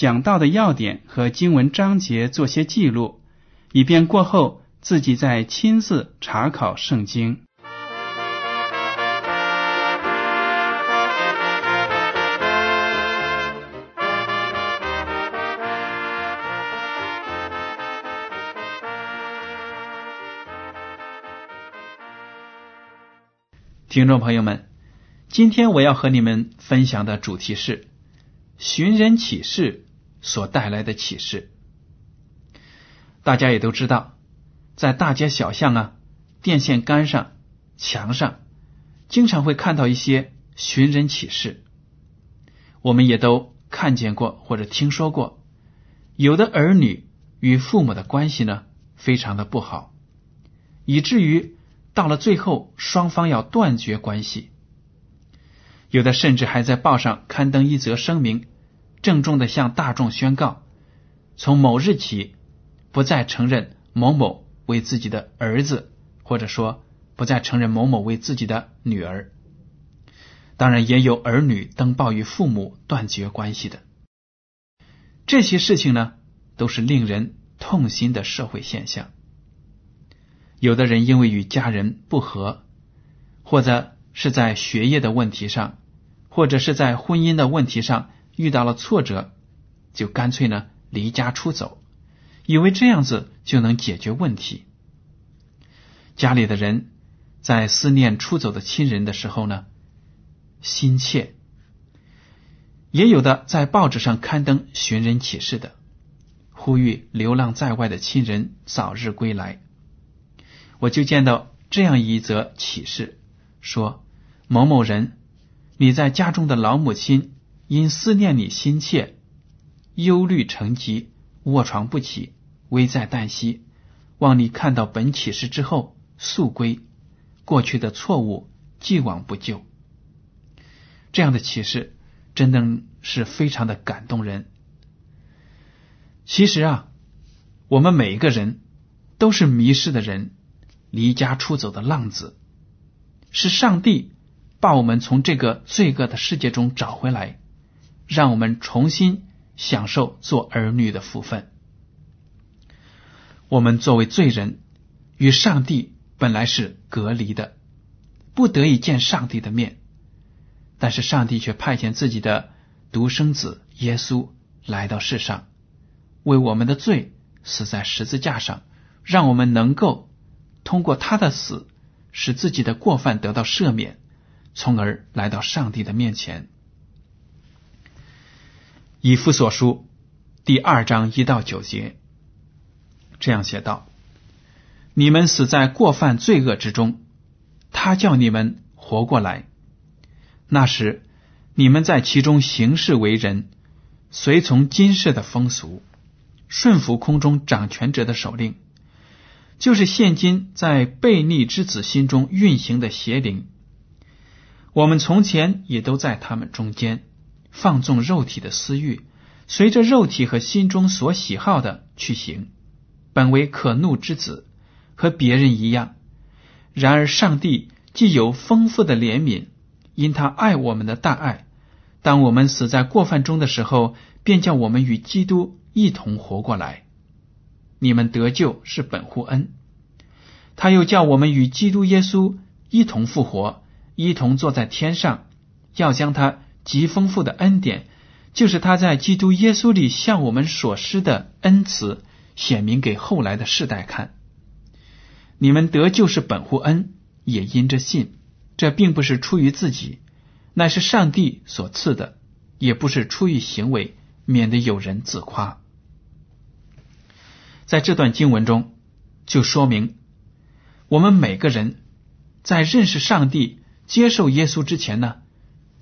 讲到的要点和经文章节做些记录，以便过后自己再亲自查考圣经。听众朋友们，今天我要和你们分享的主题是寻人启事所带来的启示。大家也都知道，在大街小巷啊、电线杆上、墙上，经常会看到一些寻人启事。我们也都看见过或者听说过，有的儿女与父母的关系呢，非常的不好，以至于。到了最后，双方要断绝关系，有的甚至还在报上刊登一则声明，郑重的向大众宣告：从某日起，不再承认某某为自己的儿子，或者说不再承认某某为自己的女儿。当然，也有儿女登报与父母断绝关系的。这些事情呢，都是令人痛心的社会现象。有的人因为与家人不和，或者是在学业的问题上，或者是在婚姻的问题上遇到了挫折，就干脆呢离家出走，以为这样子就能解决问题。家里的人在思念出走的亲人的时候呢，心切；也有的在报纸上刊登寻人启事的，呼吁流浪在外的亲人早日归来。我就见到这样一则启示，说某某人，你在家中的老母亲因思念你心切，忧虑成疾，卧床不起，危在旦夕，望你看到本启示之后速归，过去的错误既往不咎。这样的启示真的是非常的感动人。其实啊，我们每一个人都是迷失的人。离家出走的浪子，是上帝把我们从这个罪恶的世界中找回来，让我们重新享受做儿女的福分。我们作为罪人，与上帝本来是隔离的，不得以见上帝的面，但是上帝却派遣自己的独生子耶稣来到世上，为我们的罪死在十字架上，让我们能够。通过他的死，使自己的过犯得到赦免，从而来到上帝的面前。以弗所书第二章一到九节这样写道：“你们死在过犯罪恶之中，他叫你们活过来。那时你们在其中行事为人，随从今世的风俗，顺服空中掌权者的首令。”就是现今在悖逆之子心中运行的邪灵，我们从前也都在他们中间放纵肉体的私欲，随着肉体和心中所喜好的去行，本为可怒之子，和别人一样。然而上帝既有丰富的怜悯，因他爱我们的大爱，当我们死在过犯中的时候，便叫我们与基督一同活过来。你们得救是本乎恩，他又叫我们与基督耶稣一同复活，一同坐在天上，要将他极丰富的恩典就是他在基督耶稣里向我们所施的恩慈，显明给后来的世代看。你们得救是本乎恩，也因着信。这并不是出于自己，乃是上帝所赐的；也不是出于行为，免得有人自夸。在这段经文中，就说明我们每个人在认识上帝、接受耶稣之前呢，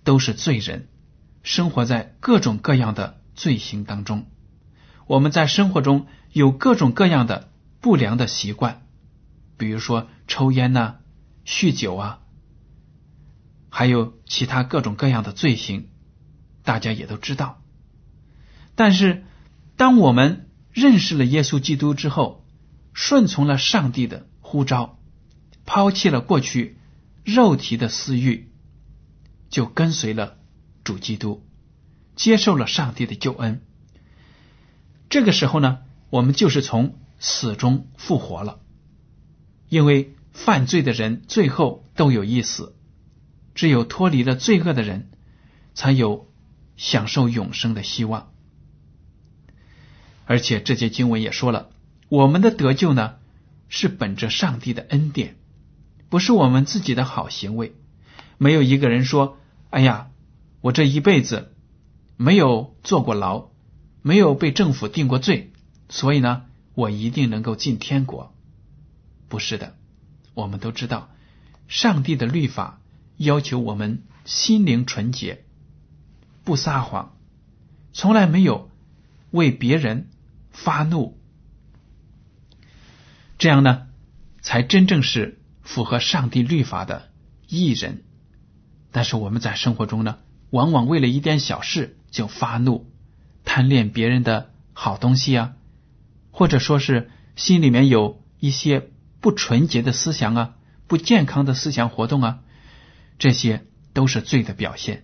都是罪人，生活在各种各样的罪行当中。我们在生活中有各种各样的不良的习惯，比如说抽烟呐、酗酒啊。还有其他各种各样的罪行，大家也都知道。但是，当我们认识了耶稣基督之后，顺从了上帝的呼召，抛弃了过去肉体的私欲，就跟随了主基督，接受了上帝的救恩。这个时候呢，我们就是从死中复活了，因为犯罪的人最后都有一死。只有脱离了罪恶的人，才有享受永生的希望。而且这节经文也说了，我们的得救呢，是本着上帝的恩典，不是我们自己的好行为。没有一个人说：“哎呀，我这一辈子没有坐过牢，没有被政府定过罪，所以呢，我一定能够进天国。”不是的，我们都知道，上帝的律法。要求我们心灵纯洁，不撒谎，从来没有为别人发怒，这样呢，才真正是符合上帝律法的艺人。但是我们在生活中呢，往往为了一点小事就发怒，贪恋别人的好东西啊，或者说是心里面有一些不纯洁的思想啊，不健康的思想活动啊。这些都是罪的表现，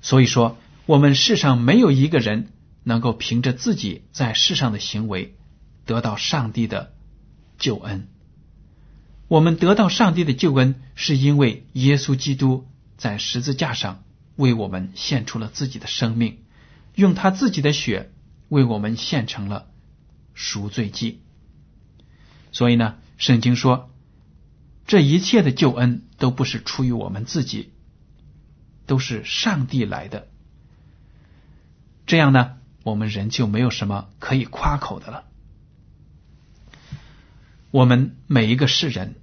所以说，我们世上没有一个人能够凭着自己在世上的行为得到上帝的救恩。我们得到上帝的救恩，是因为耶稣基督在十字架上为我们献出了自己的生命，用他自己的血为我们献成了赎罪祭。所以呢，圣经说。这一切的救恩都不是出于我们自己，都是上帝来的。这样呢，我们人就没有什么可以夸口的了。我们每一个世人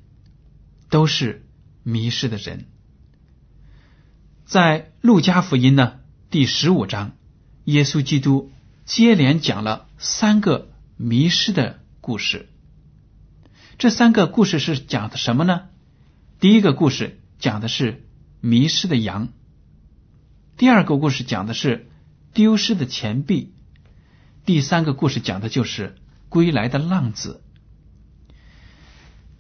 都是迷失的人。在路加福音呢第十五章，耶稣基督接连讲了三个迷失的故事。这三个故事是讲的什么呢？第一个故事讲的是迷失的羊，第二个故事讲的是丢失的钱币，第三个故事讲的就是归来的浪子。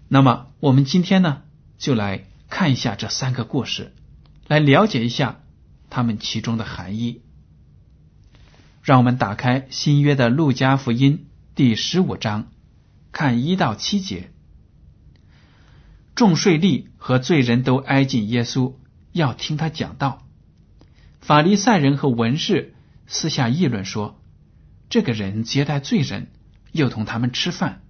那么，我们今天呢，就来看一下这三个故事，来了解一下他们其中的含义。让我们打开新约的路加福音第十五章。看一到七节，众税吏和罪人都挨近耶稣，要听他讲道。法利赛人和文士私下议论说：“这个人接待罪人，又同他们吃饭。”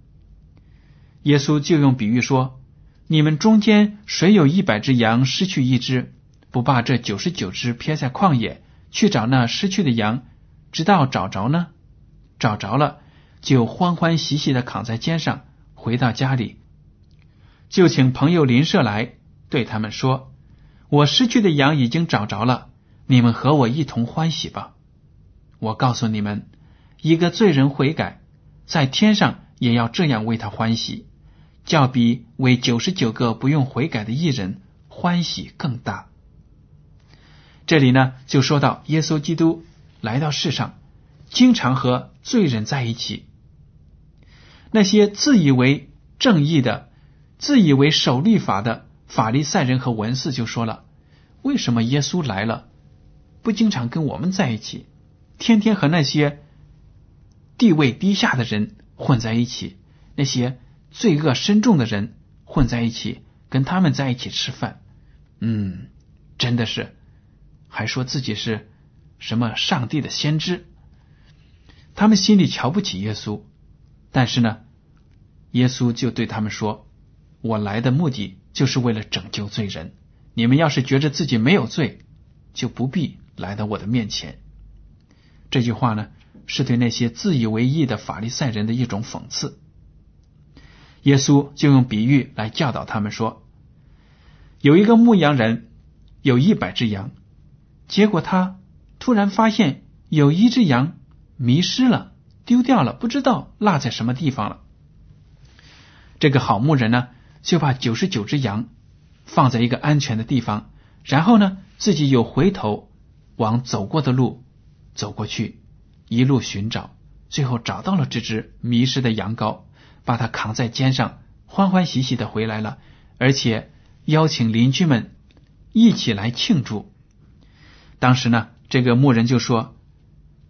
耶稣就用比喻说：“你们中间谁有一百只羊，失去一只，不把这九十九只撇在旷野，去找那失去的羊，直到找着呢？找着了。”就欢欢喜喜的扛在肩上，回到家里，就请朋友邻舍来，对他们说：“我失去的羊已经找着了，你们和我一同欢喜吧。”我告诉你们，一个罪人悔改，在天上也要这样为他欢喜，较比为九十九个不用悔改的艺人欢喜更大。这里呢，就说到耶稣基督来到世上，经常和罪人在一起。那些自以为正义的、自以为守律法的法利赛人和文士就说了：“为什么耶稣来了，不经常跟我们在一起，天天和那些地位低下的人混在一起，那些罪恶深重的人混在一起，跟他们在一起吃饭？嗯，真的是，还说自己是什么上帝的先知，他们心里瞧不起耶稣。但是呢，耶稣就对他们说：“我来的目的就是为了拯救罪人。你们要是觉着自己没有罪，就不必来到我的面前。”这句话呢，是对那些自以为义的法利赛人的一种讽刺。耶稣就用比喻来教导他们说：“有一个牧羊人有一百只羊，结果他突然发现有一只羊迷失了。”丢掉了，不知道落在什么地方了。这个好牧人呢，就把九十九只羊放在一个安全的地方，然后呢，自己又回头往走过的路走过去，一路寻找，最后找到了这只迷失的羊羔，把他扛在肩上，欢欢喜喜的回来了，而且邀请邻居们一起来庆祝。当时呢，这个牧人就说：“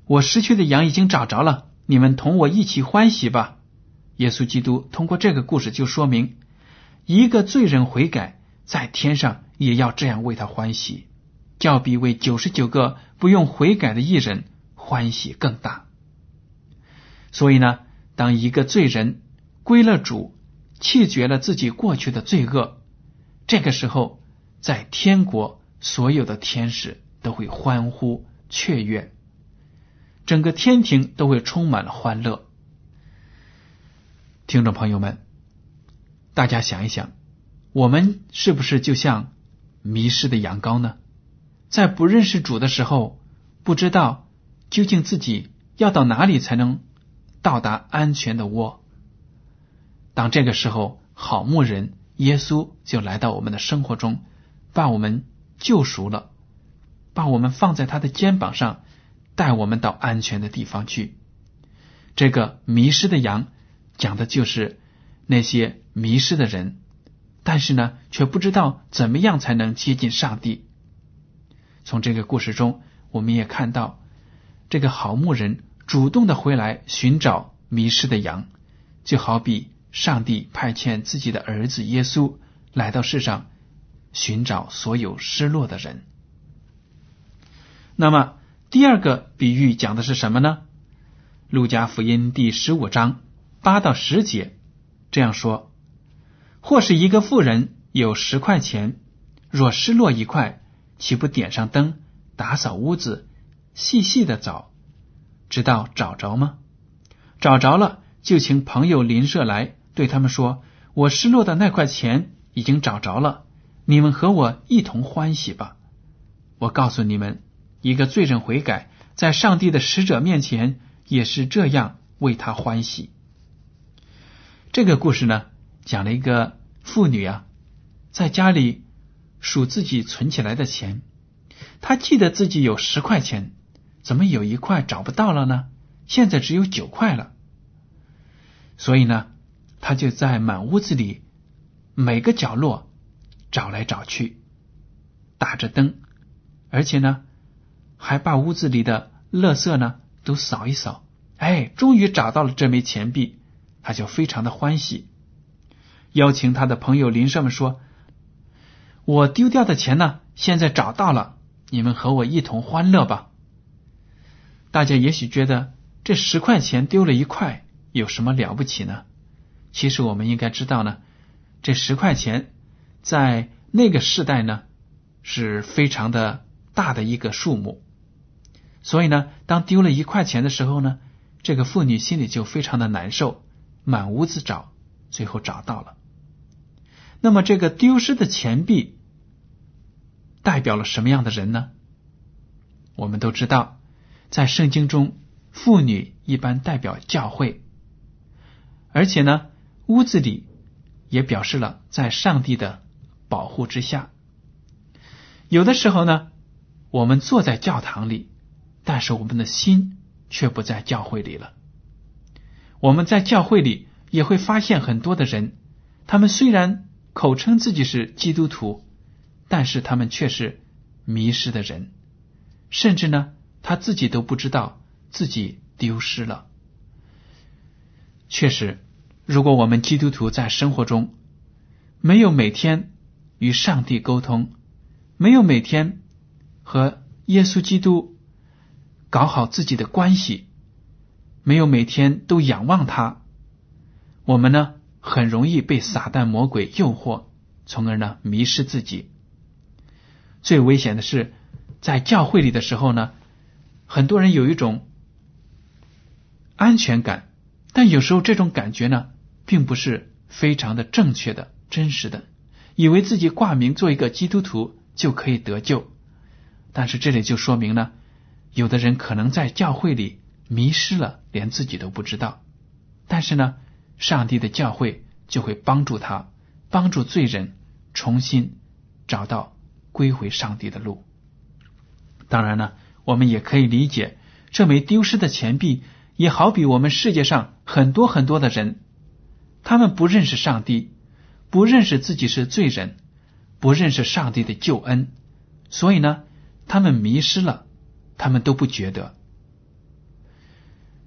我失去的羊已经找着了。”你们同我一起欢喜吧！耶稣基督通过这个故事就说明，一个罪人悔改，在天上也要这样为他欢喜，要比为九十九个不用悔改的艺人欢喜更大。所以呢，当一个罪人归了主，弃绝了自己过去的罪恶，这个时候，在天国所有的天使都会欢呼雀跃。整个天庭都会充满了欢乐。听众朋友们，大家想一想，我们是不是就像迷失的羊羔呢？在不认识主的时候，不知道究竟自己要到哪里才能到达安全的窝。当这个时候，好牧人耶稣就来到我们的生活中，把我们救赎了，把我们放在他的肩膀上。带我们到安全的地方去。这个迷失的羊讲的就是那些迷失的人，但是呢，却不知道怎么样才能接近上帝。从这个故事中，我们也看到这个好牧人主动的回来寻找迷失的羊，就好比上帝派遣自己的儿子耶稣来到世上寻找所有失落的人。那么。第二个比喻讲的是什么呢？路加福音第十五章八到十节这样说：或是一个妇人有十块钱，若失落一块，岂不点上灯，打扫屋子，细细的找，直到找着吗？找着了，就请朋友邻舍来，对他们说：“我失落的那块钱已经找着了，你们和我一同欢喜吧。”我告诉你们。一个罪人悔改，在上帝的使者面前也是这样为他欢喜。这个故事呢，讲了一个妇女啊，在家里数自己存起来的钱，她记得自己有十块钱，怎么有一块找不到了呢？现在只有九块了。所以呢，他就在满屋子里每个角落找来找去，打着灯，而且呢。还把屋子里的垃圾呢都扫一扫，哎，终于找到了这枚钱币，他就非常的欢喜，邀请他的朋友邻舍们说：“我丢掉的钱呢，现在找到了，你们和我一同欢乐吧。”大家也许觉得这十块钱丢了一块有什么了不起呢？其实我们应该知道呢，这十块钱在那个时代呢是非常的大的一个数目。所以呢，当丢了一块钱的时候呢，这个妇女心里就非常的难受，满屋子找，最后找到了。那么，这个丢失的钱币代表了什么样的人呢？我们都知道，在圣经中，妇女一般代表教会，而且呢，屋子里也表示了在上帝的保护之下。有的时候呢，我们坐在教堂里。但是我们的心却不在教会里了。我们在教会里也会发现很多的人，他们虽然口称自己是基督徒，但是他们却是迷失的人，甚至呢，他自己都不知道自己丢失了。确实，如果我们基督徒在生活中没有每天与上帝沟通，没有每天和耶稣基督。搞好自己的关系，没有每天都仰望他，我们呢很容易被撒旦魔鬼诱惑，从而呢迷失自己。最危险的是，在教会里的时候呢，很多人有一种安全感，但有时候这种感觉呢，并不是非常的正确的、真实的，以为自己挂名做一个基督徒就可以得救。但是这里就说明了，有的人可能在教会里迷失了，连自己都不知道。但是呢，上帝的教会就会帮助他，帮助罪人重新找到归回上帝的路。当然呢，我们也可以理解，这枚丢失的钱币也好比我们世界上很多很多的人，他们不认识上帝，不认识自己是罪人，不认识上帝的救恩，所以呢。他们迷失了，他们都不觉得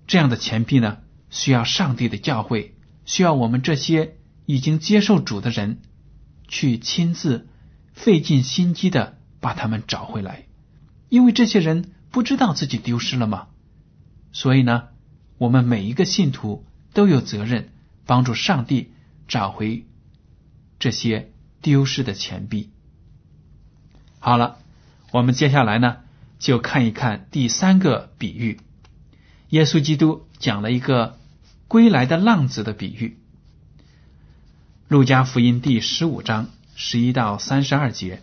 这样的钱币呢，需要上帝的教诲，需要我们这些已经接受主的人去亲自费尽心机的把他们找回来，因为这些人不知道自己丢失了吗？所以呢，我们每一个信徒都有责任帮助上帝找回这些丢失的钱币。好了。我们接下来呢，就看一看第三个比喻。耶稣基督讲了一个归来的浪子的比喻。路加福音第十五章十一到三十二节，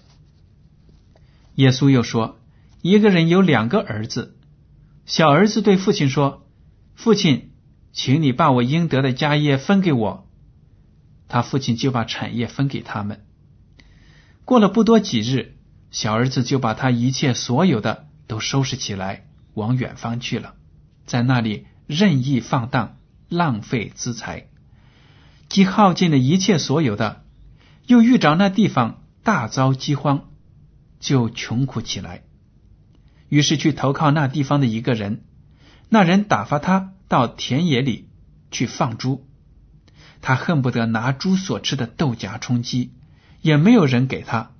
耶稣又说：“一个人有两个儿子，小儿子对父亲说：‘父亲，请你把我应得的家业分给我。’他父亲就把产业分给他们。过了不多几日。”小儿子就把他一切所有的都收拾起来，往远方去了，在那里任意放荡，浪费资财，既耗尽了一切所有的，又遇着那地方大遭饥荒，就穷苦起来。于是去投靠那地方的一个人，那人打发他到田野里去放猪，他恨不得拿猪所吃的豆荚充饥，也没有人给他。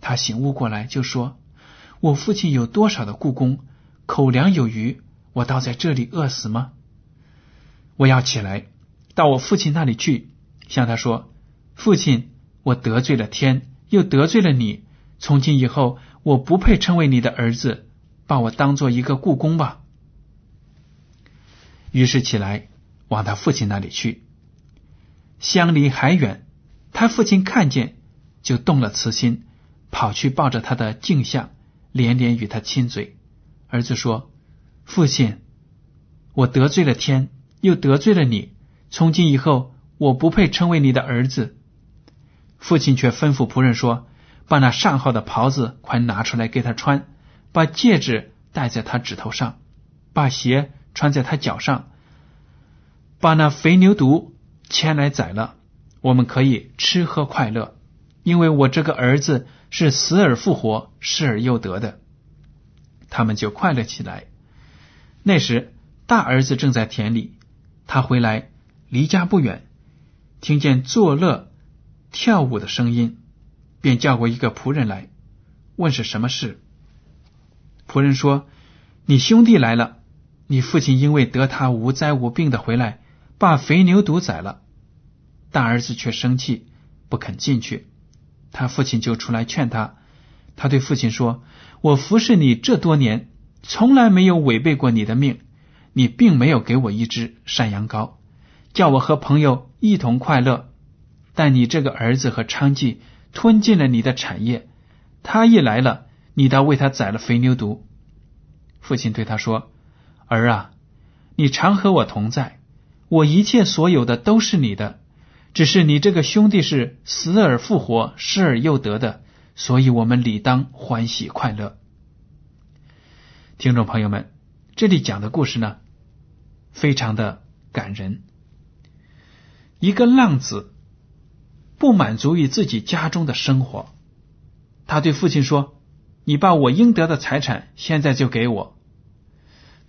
他醒悟过来，就说：“我父亲有多少的故宫，口粮有余，我倒在这里饿死吗？我要起来，到我父亲那里去，向他说：‘父亲，我得罪了天，又得罪了你。从今以后，我不配称为你的儿子，把我当做一个故宫吧。’于是起来，往他父亲那里去。相离还远，他父亲看见，就动了慈心。”跑去抱着他的镜像，连连与他亲嘴。儿子说：“父亲，我得罪了天，又得罪了你。从今以后，我不配称为你的儿子。”父亲却吩咐仆人说：“把那上好的袍子快拿出来给他穿，把戒指戴在他指头上，把鞋穿在他脚上，把那肥牛犊牵来宰了，我们可以吃喝快乐，因为我这个儿子。”是死而复活，失而又得的，他们就快乐起来。那时，大儿子正在田里，他回来离家不远，听见作乐跳舞的声音，便叫过一个仆人来，问是什么事。仆人说：“你兄弟来了，你父亲因为得他无灾无病的回来，把肥牛犊宰了。”大儿子却生气，不肯进去。他父亲就出来劝他，他对父亲说：“我服侍你这多年，从来没有违背过你的命，你并没有给我一只山羊羔，叫我和朋友一同快乐。但你这个儿子和娼妓吞进了你的产业，他一来了，你倒为他宰了肥牛犊。”父亲对他说：“儿啊，你常和我同在，我一切所有的都是你的。”只是你这个兄弟是死而复活、失而又得的，所以我们理当欢喜快乐。听众朋友们，这里讲的故事呢，非常的感人。一个浪子不满足于自己家中的生活，他对父亲说：“你把我应得的财产现在就给我。”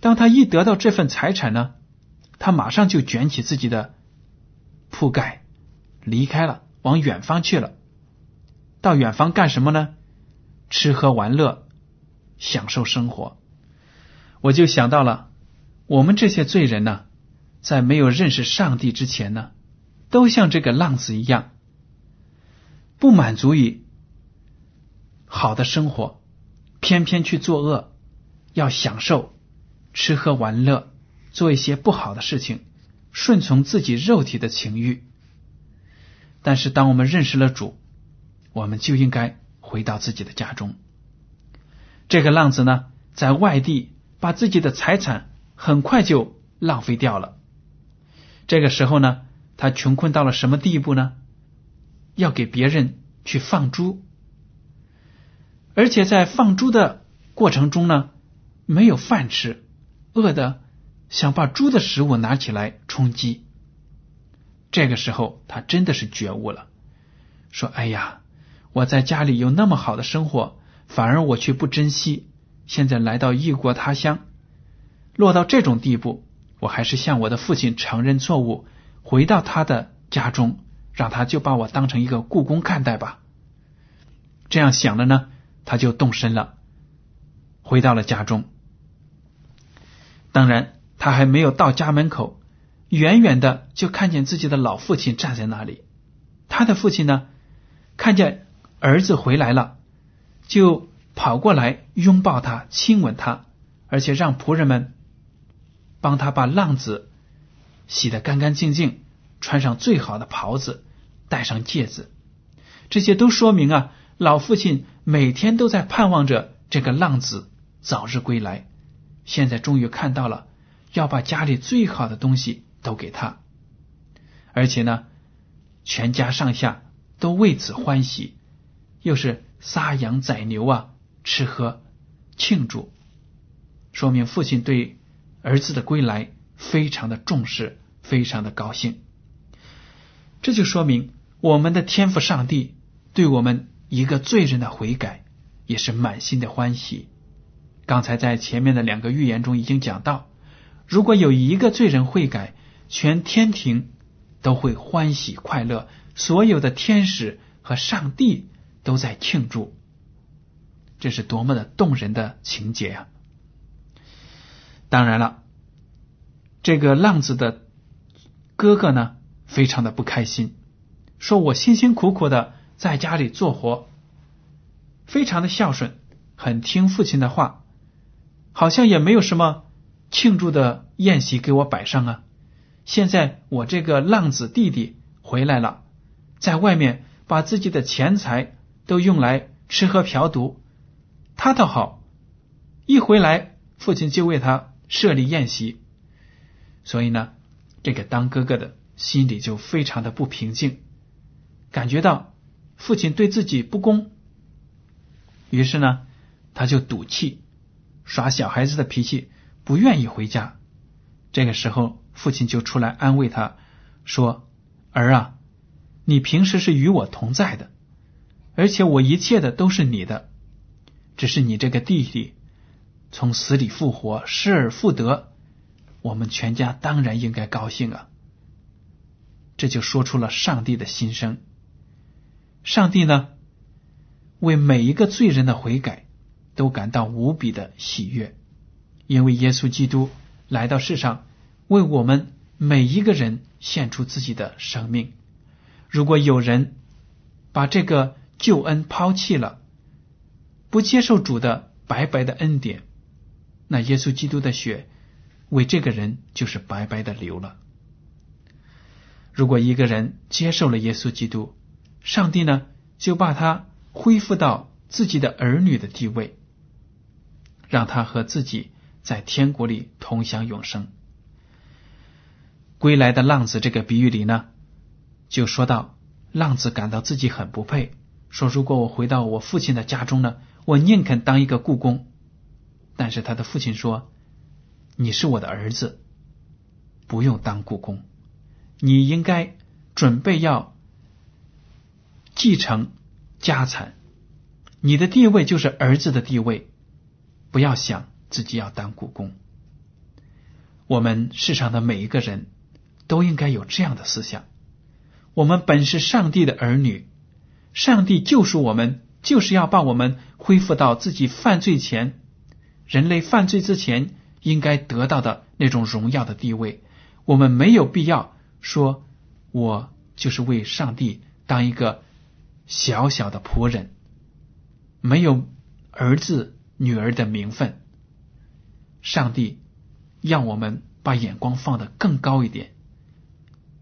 当他一得到这份财产呢，他马上就卷起自己的铺盖。离开了，往远方去了。到远方干什么呢？吃喝玩乐，享受生活。我就想到了，我们这些罪人呢，在没有认识上帝之前呢，都像这个浪子一样，不满足于好的生活，偏偏去作恶，要享受吃喝玩乐，做一些不好的事情，顺从自己肉体的情欲。但是，当我们认识了主，我们就应该回到自己的家中。这个浪子呢，在外地把自己的财产很快就浪费掉了。这个时候呢，他穷困到了什么地步呢？要给别人去放猪，而且在放猪的过程中呢，没有饭吃，饿的想把猪的食物拿起来充饥。这个时候，他真的是觉悟了，说：“哎呀，我在家里有那么好的生活，反而我却不珍惜。现在来到异国他乡，落到这种地步，我还是向我的父亲承认错误，回到他的家中，让他就把我当成一个故宫看待吧。”这样想了呢，他就动身了，回到了家中。当然，他还没有到家门口。远远的就看见自己的老父亲站在那里，他的父亲呢，看见儿子回来了，就跑过来拥抱他、亲吻他，而且让仆人们帮他把浪子洗得干干净净，穿上最好的袍子，戴上戒指。这些都说明啊，老父亲每天都在盼望着这个浪子早日归来。现在终于看到了，要把家里最好的东西。都给他，而且呢，全家上下都为此欢喜，又是杀羊宰牛啊，吃喝庆祝，说明父亲对儿子的归来非常的重视，非常的高兴。这就说明我们的天赋上帝对我们一个罪人的悔改也是满心的欢喜。刚才在前面的两个预言中已经讲到，如果有一个罪人悔改，全天庭都会欢喜快乐，所有的天使和上帝都在庆祝，这是多么的动人的情节呀！当然了，这个浪子的哥哥呢，非常的不开心，说我辛辛苦苦的在家里做活，非常的孝顺，很听父亲的话，好像也没有什么庆祝的宴席给我摆上啊。现在我这个浪子弟弟回来了，在外面把自己的钱财都用来吃喝嫖赌，他倒好，一回来父亲就为他设立宴席，所以呢，这个当哥哥的心里就非常的不平静，感觉到父亲对自己不公，于是呢，他就赌气，耍小孩子的脾气，不愿意回家。这个时候。父亲就出来安慰他说：“儿啊，你平时是与我同在的，而且我一切的都是你的。只是你这个弟弟从死里复活，失而复得，我们全家当然应该高兴啊。”这就说出了上帝的心声。上帝呢，为每一个罪人的悔改都感到无比的喜悦，因为耶稣基督来到世上。为我们每一个人献出自己的生命。如果有人把这个救恩抛弃了，不接受主的白白的恩典，那耶稣基督的血为这个人就是白白的流了。如果一个人接受了耶稣基督，上帝呢就把他恢复到自己的儿女的地位，让他和自己在天国里同享永生。归来的浪子这个比喻里呢，就说到浪子感到自己很不配，说如果我回到我父亲的家中呢，我宁肯当一个故宫。但是他的父亲说：“你是我的儿子，不用当故宫，你应该准备要继承家产，你的地位就是儿子的地位，不要想自己要当故宫。”我们世上的每一个人。都应该有这样的思想。我们本是上帝的儿女，上帝救赎我们，就是要把我们恢复到自己犯罪前、人类犯罪之前应该得到的那种荣耀的地位。我们没有必要说，我就是为上帝当一个小小的仆人，没有儿子女儿的名分。上帝让我们把眼光放得更高一点，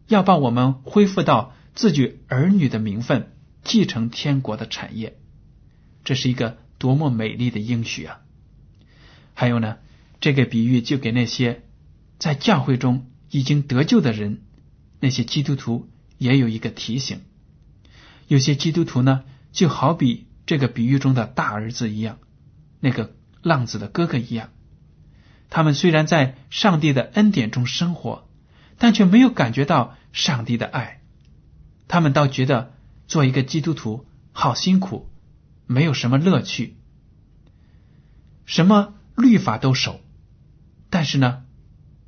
要把我们恢复到自己儿女的名分，继承天国的产业。这是一个多么美丽的应许啊！还有呢，这个比喻就给那些在教会中已经得救的人，那些基督徒也有一个提醒。有些基督徒呢，就好比这个比喻中的大儿子一样，那个浪子的哥哥一样。他们虽然在上帝的恩典中生活，但却没有感觉到上帝的爱。他们倒觉得做一个基督徒好辛苦，没有什么乐趣，什么。律法都守，但是呢，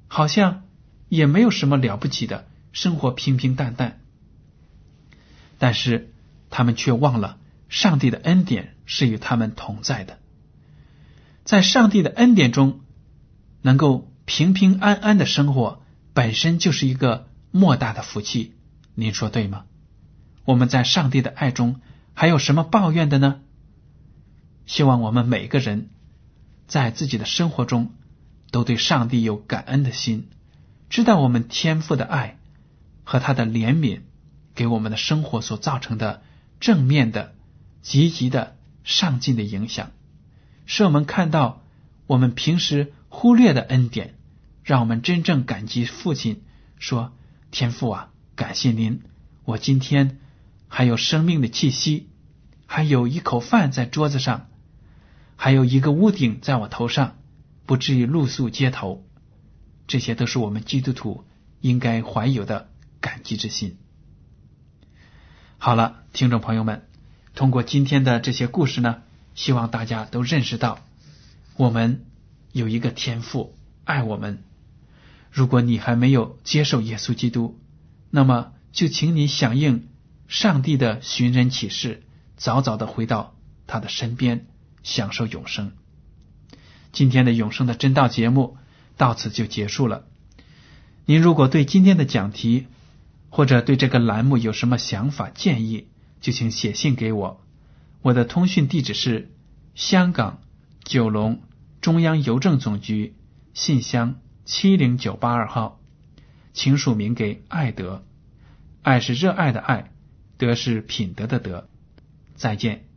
好像也没有什么了不起的生活，平平淡淡。但是他们却忘了上帝的恩典是与他们同在的，在上帝的恩典中，能够平平安安的生活，本身就是一个莫大的福气。您说对吗？我们在上帝的爱中还有什么抱怨的呢？希望我们每个人。在自己的生活中，都对上帝有感恩的心，知道我们天赋的爱和他的怜悯给我们的生活所造成的正面的、积极的、上进的影响，使我们看到我们平时忽略的恩典，让我们真正感激父亲。说：“天父啊，感谢您，我今天还有生命的气息，还有一口饭在桌子上。”还有一个屋顶在我头上，不至于露宿街头，这些都是我们基督徒应该怀有的感激之心。好了，听众朋友们，通过今天的这些故事呢，希望大家都认识到，我们有一个天赋爱我们。如果你还没有接受耶稣基督，那么就请你响应上帝的寻人启事，早早的回到他的身边。享受永生。今天的永生的真道节目到此就结束了。您如果对今天的讲题或者对这个栏目有什么想法建议，就请写信给我。我的通讯地址是香港九龙中央邮政总局信箱七零九八二号，请署名给爱德。爱是热爱的爱，德是品德的德。再见。